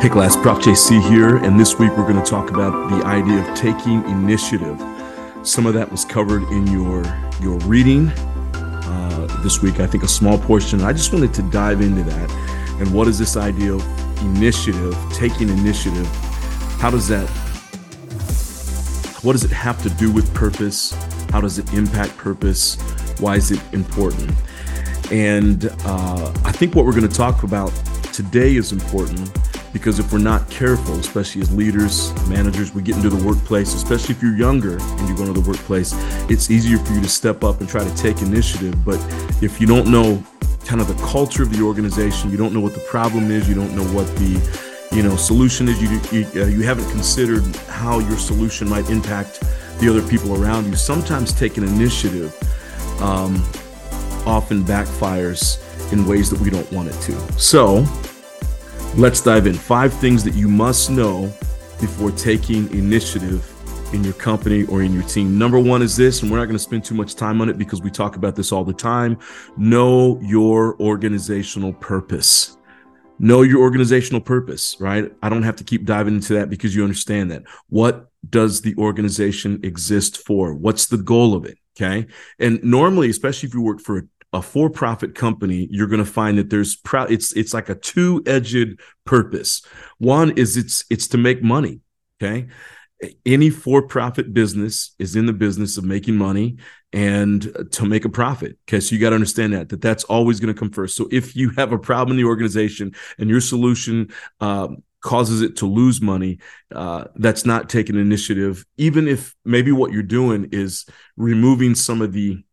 Hey class, Prof JC here, and this week we're going to talk about the idea of taking initiative. Some of that was covered in your your reading uh, this week. I think a small portion. I just wanted to dive into that. And what is this idea of initiative? Taking initiative. How does that? What does it have to do with purpose? How does it impact purpose? Why is it important? And uh, I think what we're going to talk about today is important because if we're not careful, especially as leaders, managers, we get into the workplace, especially if you're younger and you go into the workplace, it's easier for you to step up and try to take initiative. But if you don't know kind of the culture of the organization, you don't know what the problem is, you don't know what the you know solution is, you you, uh, you haven't considered how your solution might impact the other people around you. Sometimes taking initiative um, often backfires in ways that we don't want it to. So Let's dive in. Five things that you must know before taking initiative in your company or in your team. Number one is this, and we're not going to spend too much time on it because we talk about this all the time. Know your organizational purpose. Know your organizational purpose, right? I don't have to keep diving into that because you understand that. What does the organization exist for? What's the goal of it? Okay. And normally, especially if you work for a a for-profit company, you're going to find that there's pro- it's it's like a two-edged purpose. One is it's it's to make money. Okay, any for-profit business is in the business of making money and to make a profit. Okay, so you got to understand that that that's always going to come first. So if you have a problem in the organization and your solution um, causes it to lose money, uh, that's not taking initiative. Even if maybe what you're doing is removing some of the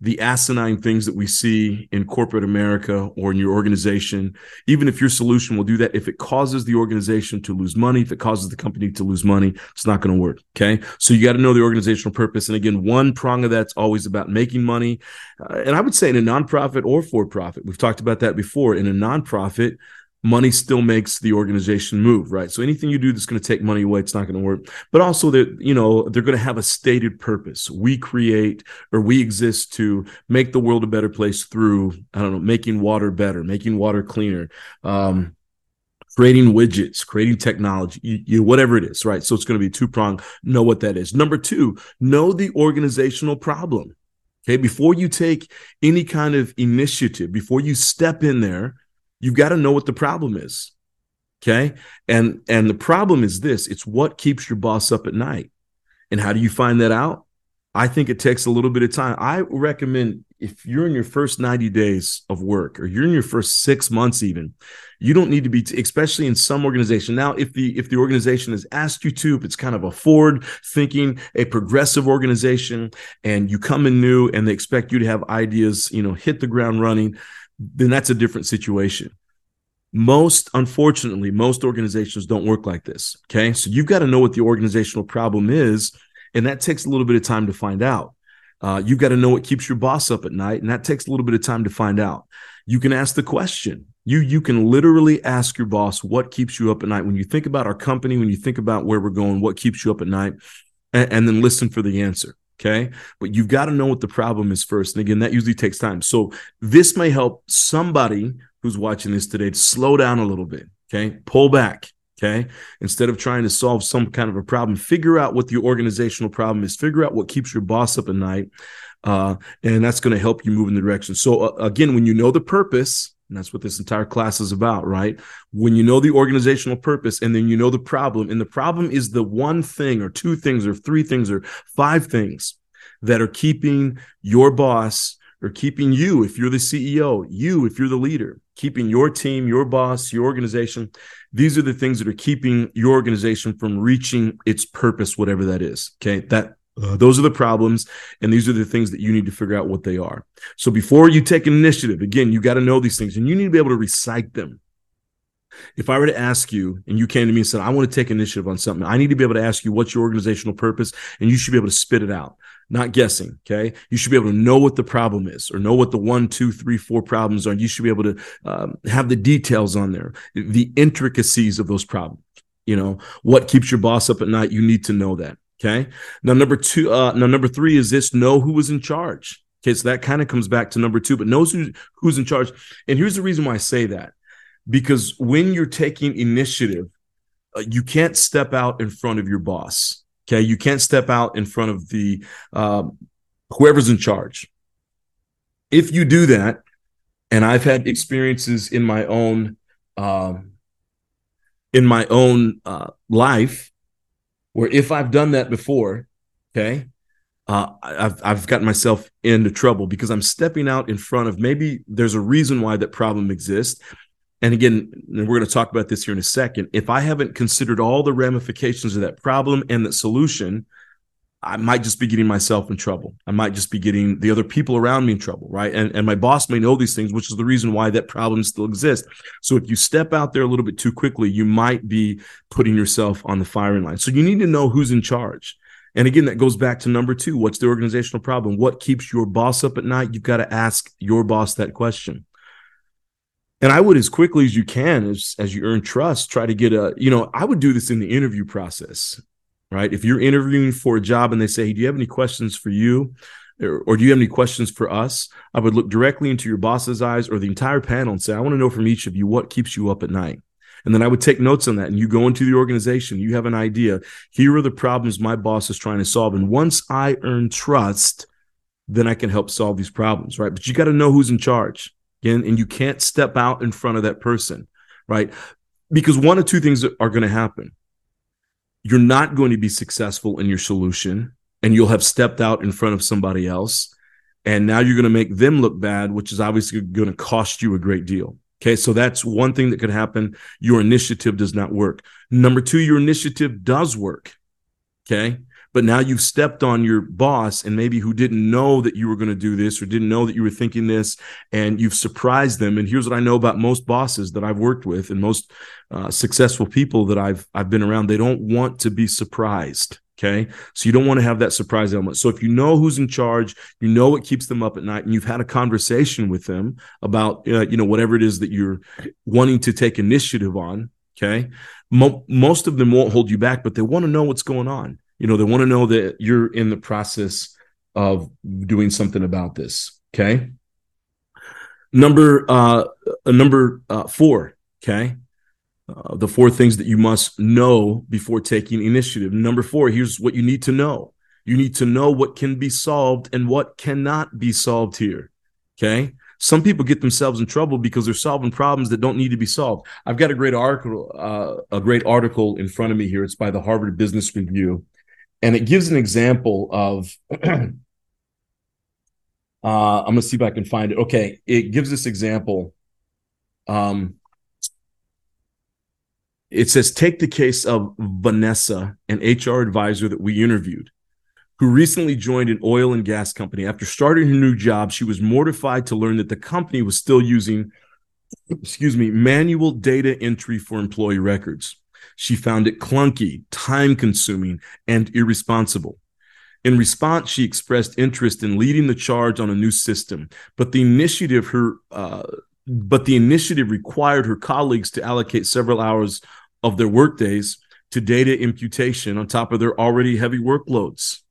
the asinine things that we see in corporate America or in your organization, even if your solution will do that, if it causes the organization to lose money, if it causes the company to lose money, it's not going to work. Okay. So you got to know the organizational purpose. And again, one prong of that's always about making money. Uh, and I would say in a nonprofit or for profit, we've talked about that before. In a nonprofit, money still makes the organization move, right? So anything you do that's going to take money away, it's not going to work. But also that, you know, they're going to have a stated purpose. We create or we exist to make the world a better place through, I don't know, making water better, making water cleaner, um, creating widgets, creating technology, you, you, whatever it is, right? So it's going to be two prong. Know what that is. Number two, know the organizational problem. Okay. Before you take any kind of initiative, before you step in there, You've got to know what the problem is. Okay. And and the problem is this it's what keeps your boss up at night. And how do you find that out? I think it takes a little bit of time. I recommend if you're in your first 90 days of work or you're in your first six months even you don't need to be especially in some organization now if the if the organization has asked you to if it's kind of a forward thinking a progressive organization and you come in new and they expect you to have ideas you know hit the ground running then that's a different situation. Most, unfortunately, most organizations don't work like this. Okay. So you've got to know what the organizational problem is. And that takes a little bit of time to find out. Uh, you've got to know what keeps your boss up at night. And that takes a little bit of time to find out. You can ask the question. You, you can literally ask your boss what keeps you up at night. When you think about our company, when you think about where we're going, what keeps you up at night, and, and then listen for the answer. Okay. But you've got to know what the problem is first. And again, that usually takes time. So this may help somebody who's watching this today to slow down a little bit. Okay. Pull back. Okay. Instead of trying to solve some kind of a problem, figure out what the organizational problem is, figure out what keeps your boss up at night. Uh, and that's going to help you move in the direction. So, uh, again, when you know the purpose, and that's what this entire class is about, right? When you know the organizational purpose and then you know the problem, and the problem is the one thing or two things or three things or five things that are keeping your boss or keeping you, if you're the CEO, you, if you're the leader, keeping your team, your boss, your organization. These are the things that are keeping your organization from reaching its purpose, whatever that is. Okay. That uh, those are the problems, and these are the things that you need to figure out what they are. So before you take an initiative, again, you got to know these things, and you need to be able to recite them. If I were to ask you, and you came to me and said, "I want to take initiative on something," I need to be able to ask you what's your organizational purpose, and you should be able to spit it out, not guessing. Okay, you should be able to know what the problem is, or know what the one, two, three, four problems are. You should be able to um, have the details on there, the intricacies of those problems. You know what keeps your boss up at night. You need to know that. Okay. Now, number two, uh, now, number three is this know who is in charge. Okay. So that kind of comes back to number two, but knows who, who's in charge. And here's the reason why I say that because when you're taking initiative, uh, you can't step out in front of your boss. Okay, you can't step out in front of the um, whoever's in charge. If you do that, and I've had experiences in my own um, in my own uh, life where if I've done that before, okay, uh, I've I've gotten myself into trouble because I'm stepping out in front of maybe there's a reason why that problem exists, and again, we're going to talk about this here in a second. If I haven't considered all the ramifications of that problem and that solution, I might just be getting myself in trouble. I might just be getting the other people around me in trouble, right? And and my boss may know these things, which is the reason why that problem still exists. So if you step out there a little bit too quickly, you might be putting yourself on the firing line. So you need to know who's in charge. And again, that goes back to number two. What's the organizational problem? What keeps your boss up at night? You've got to ask your boss that question and I would as quickly as you can as as you earn trust try to get a you know I would do this in the interview process right? If you're interviewing for a job and they say hey do you have any questions for you? Or, do you have any questions for us? I would look directly into your boss's eyes or the entire panel and say I want to know from each of you what keeps you up at night. And then I would take notes on that and you go into the organization you have an idea. Here are the problems my boss is trying to solve. And once I earn trust then I can help solve these problems right? But you got to know who's in charge Again, and you can't step out in front of that person, right? Because one of two things are going to happen. You're not going to be successful in your solution, and you'll have stepped out in front of somebody else. And now you're going to make them look bad, which is obviously going to cost you a great deal. Okay. So that's one thing that could happen. Your initiative does not work. Number two, your initiative does work. Okay but now you've stepped on your boss and maybe who didn't know that you were going to do this or didn't know that you were thinking this and you've surprised them. And here's what i know about most bosses that i've worked with and most uh, successful people that i've i've been around. They don't want to be surprised okay? So you don't want to have that surprise element. So if you know who's in charge you know what keeps them up at night and you've had a conversation with them about uh, you know whatever it is that you're wanting to take initiative on okay? Mo- most of them won't hold you back but they want to know what's going on you know they want to know that you're in the process of doing something about this okay? Number uh number uh, four okay? Uh, the four things that you must know before taking initiative. Number four here's what you need to know. You need to know what can be solved and what cannot be solved here okay? Some people get themselves in trouble because they're solving problems that don't need to be solved. I've got a great article uh, a great article in front of me here. It's by the harvard business review and it gives an example of uh, i'm going to see if i can find it. Okay it gives this example um, it says take the case of vanessa an hr advisor that we interviewed who recently joined an oil and gas company. After starting her new job she was mortified to learn that the company was still using excuse me manual data entry for employee records she found it clunky, time consuming, and irresponsible. In response, she expressed interest in leading the charge on a new system, but the initiative her uh, but the initiative required her colleagues to allocate several hours of their workdays to data imputation on top of their already heavy workloads.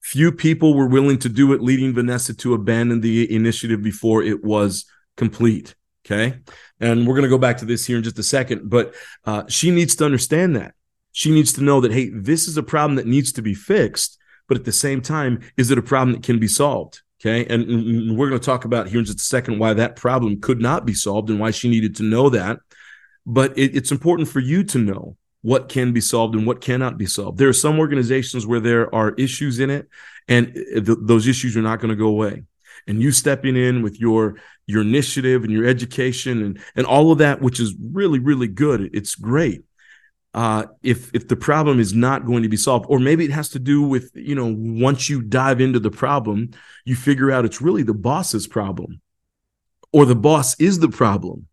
Few people were willing to do it, leading Vanessa to abandon the initiative before it was complete. Okay. And we're going to go back to this here in just a second, but uh, she needs to understand that. She needs to know that, hey, this is a problem that needs to be fixed. But at the same time, is it a problem that can be solved? Okay. And, and we're going to talk about here in just a second why that problem could not be solved and why she needed to know that. But it, it's important for you to know what can be solved and what cannot be solved. There are some organizations where there are issues in it, and th- those issues are not going to go away and you stepping in with your your initiative and your education and and all of that which is really really good. It's great. Uh, if if the problem is not going to be solved or maybe it has to do with you know once you dive into the problem you figure out it's really the boss's problem or the boss is the problem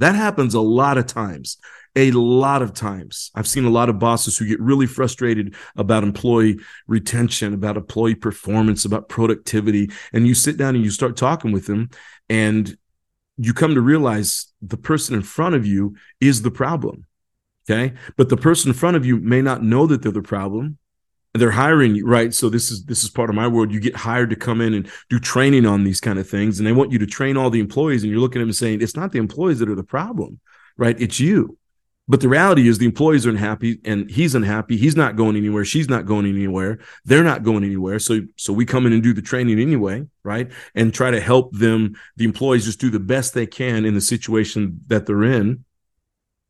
that happens a lot of times a lot of times. I've seen a lot of bosses who get really frustrated about employee retention, about employee performance, about productivity. And you sit down and you start talking with them, and you come to realize the person in front of you is the problem. Okay. But the person in front of you may not know that they're the problem. They're hiring you right? So this is this is part of my world. You get hired to come in and do training on these kind of things and they want you to train all the employees and you're looking at them saying it's not the employees that are the problem right? It's you. But the reality is the employees are unhappy and he's unhappy. He's not going anywhere. She's not going anywhere. They're not going anywhere. So so we come in and do the training anyway right? And try to help them the employees just do the best they can in the situation that they're in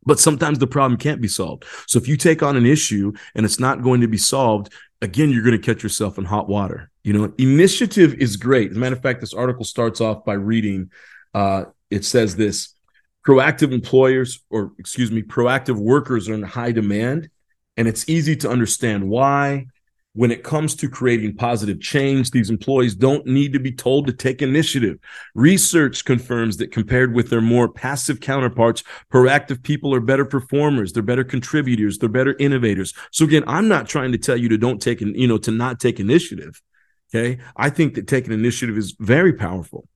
but sometimes the problem can't be solved. So if you take on an issue and it's not going to be solved, again, you're going to catch yourself in hot water. You know, initiative is great. As a matter of fact, this article starts off by reading, uh, it says this proactive employers, or excuse me, proactive workers are in high demand. And it's easy to understand why when it comes to creating positive change, these employees don't need to be told to take initiative. Research confirms that compared with their more passive counterparts, proactive people are better performers, they're better contributors, they're better innovators. So again, I'm not trying to tell you to don't take you know, to not take initiative. Okay. I think that taking initiative is very powerful.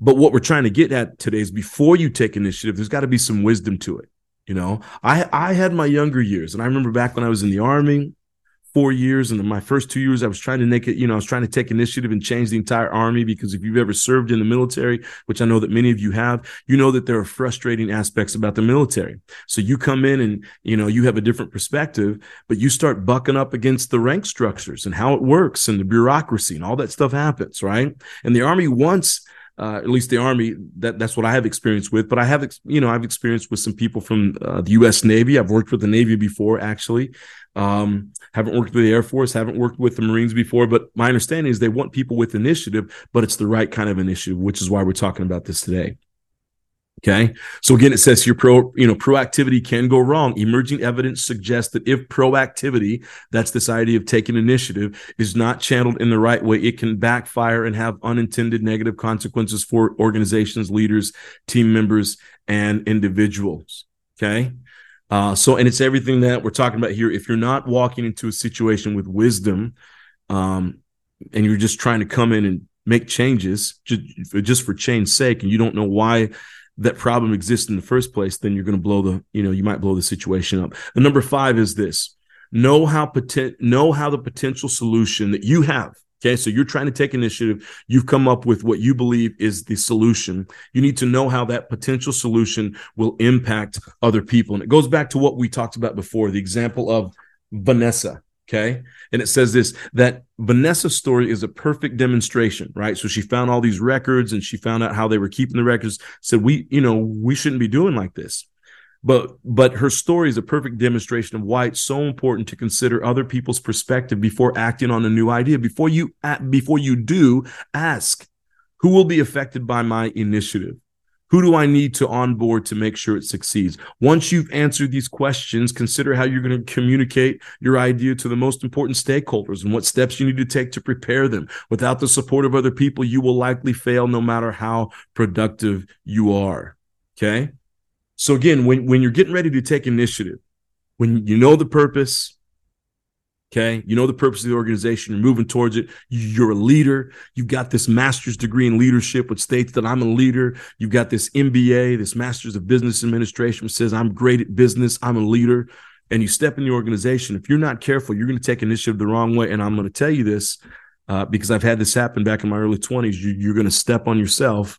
But what we're trying to get at today is before you take initiative, there's got to be some wisdom to it. You know, I I had my younger years, and I remember back when I was in the army, four years and my first two years i was trying to make it you know i was trying to take initiative and change the entire army because if you've ever served in the military which i know that many of you have you know that there are frustrating aspects about the military. So you come in and you know you have a different perspective but you start bucking up against the rank structures and how it works and the bureaucracy and all that stuff happens right? And the army wants uh, at least the army that that's what i have experience with. But i have you know i've experienced with some people from uh, the us navy. I've worked with the navy before actually. Um, haven't worked with the Air Force, haven't worked with the Marines before, but my understanding is they want people with initiative, but it's the right kind of initiative, which is why we're talking about this today. Okay. So again, it says your pro, you know, proactivity can go wrong. Emerging evidence suggests that if proactivity, that's this idea of taking initiative, is not channeled in the right way, it can backfire and have unintended negative consequences for organizations, leaders, team members, and individuals. Okay. Uh, so, and it's everything that we're talking about here. If you're not walking into a situation with wisdom, um, and you're just trying to come in and make changes just, just for change's sake, and you don't know why that problem exists in the first place, then you're going to blow the, you know, you might blow the situation up. The number five is this: know how poten- know how the potential solution that you have Okay, so you're trying to take initiative. You've come up with what you believe is the solution. You need to know how that potential solution will impact other people. And it goes back to what we talked about before the example of Vanessa. Okay. And it says this that Vanessa's story is a perfect demonstration, right? So she found all these records and she found out how they were keeping the records, said, We, you know, we shouldn't be doing like this but but her story is a perfect demonstration of why it's so important to consider other people's perspective before acting on a new idea before you before you do ask who will be affected by my initiative who do i need to onboard to make sure it succeeds? Once you've answered these questions consider how you're going to communicate your idea to the most important stakeholders and what steps you need to take to prepare them. Without the support of other people you will likely fail no matter how productive you are okay? So again, when, when you're getting ready to take initiative, when you know the purpose, okay, you know the purpose of the organization, you're moving towards it, you're a leader, you've got this master's degree in leadership, which states that I'm a leader, you've got this MBA, this master's of business administration, which says I'm great at business, I'm a leader, and you step in the organization. If you're not careful, you're going to take initiative the wrong way. And I'm going to tell you this uh, because I've had this happen back in my early 20s. You, you're going to step on yourself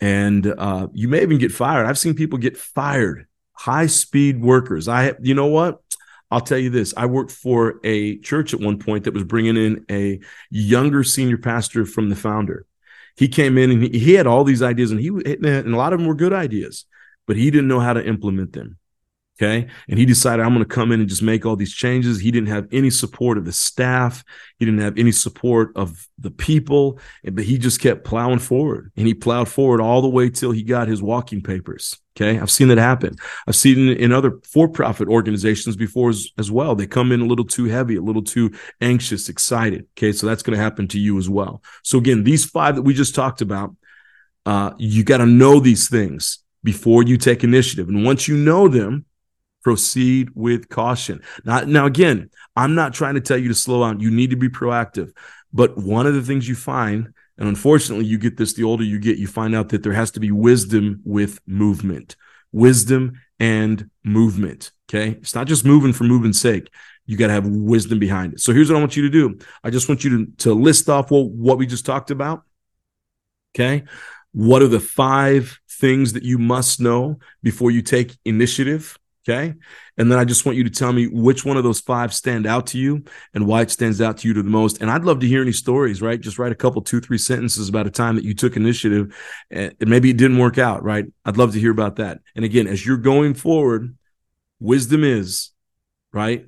and uh, you may even get fired. I've seen people get fired, high speed workers. I, you know what? I'll tell you this. I worked for a church at one point that was bringing in a younger senior pastor from the founder. He came in and he, had all these ideas, and he and a lot of them were good ideas, but he didn't know how to implement them. Okay. And he decided, I'm going to come in and just make all these changes. He didn't have any support of the staff. He didn't have any support of the people, but he just kept plowing forward and he plowed forward all the way till he got his walking papers. Okay. I've seen that happen. I've seen it in other for profit organizations before as, as, well. They come in a little too heavy, a little too anxious, excited. Okay. So that's going to happen to you as well. So again, these five that we just talked about, uh, you got to know these things before you take initiative. And once you know them, proceed with caution. Now again, I'm not trying to tell you to slow down. You need to be proactive. But one of the things you find, and unfortunately, you get this the older you get, you find out that there has to be wisdom with movement. Wisdom and movement. Okay. It's not just moving for moving's sake. You got to have wisdom behind it. So here's what I want you to do. I just want you to, to list off what, what we just talked about. Okay. What are the five things that you must know before you take initiative? Okay. And then I just want you to tell me which one of those five stand out to you and why it stands out to you the most. And I'd love to hear any stories, right? Just write a couple, two, three sentences about a time that you took initiative and maybe it didn't work out, right? I'd love to hear about that. And again, as you're going forward, wisdom is, right?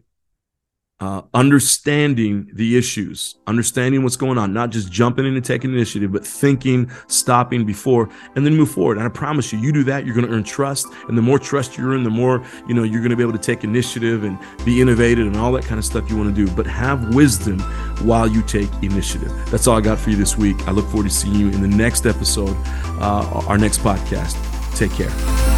Uh, understanding the issues, understanding what's going on, not just jumping in and taking initiative, but thinking, stopping before, and then move forward. And I promise you, you do that, you're going to earn trust. And the more trust you're in, the more you know you're going to be able to take initiative and be innovative and all that kind of stuff you want to do. But have wisdom while you take initiative. That's all I got for you this week. I look forward to seeing you in the next episode, uh, our next podcast. Take care.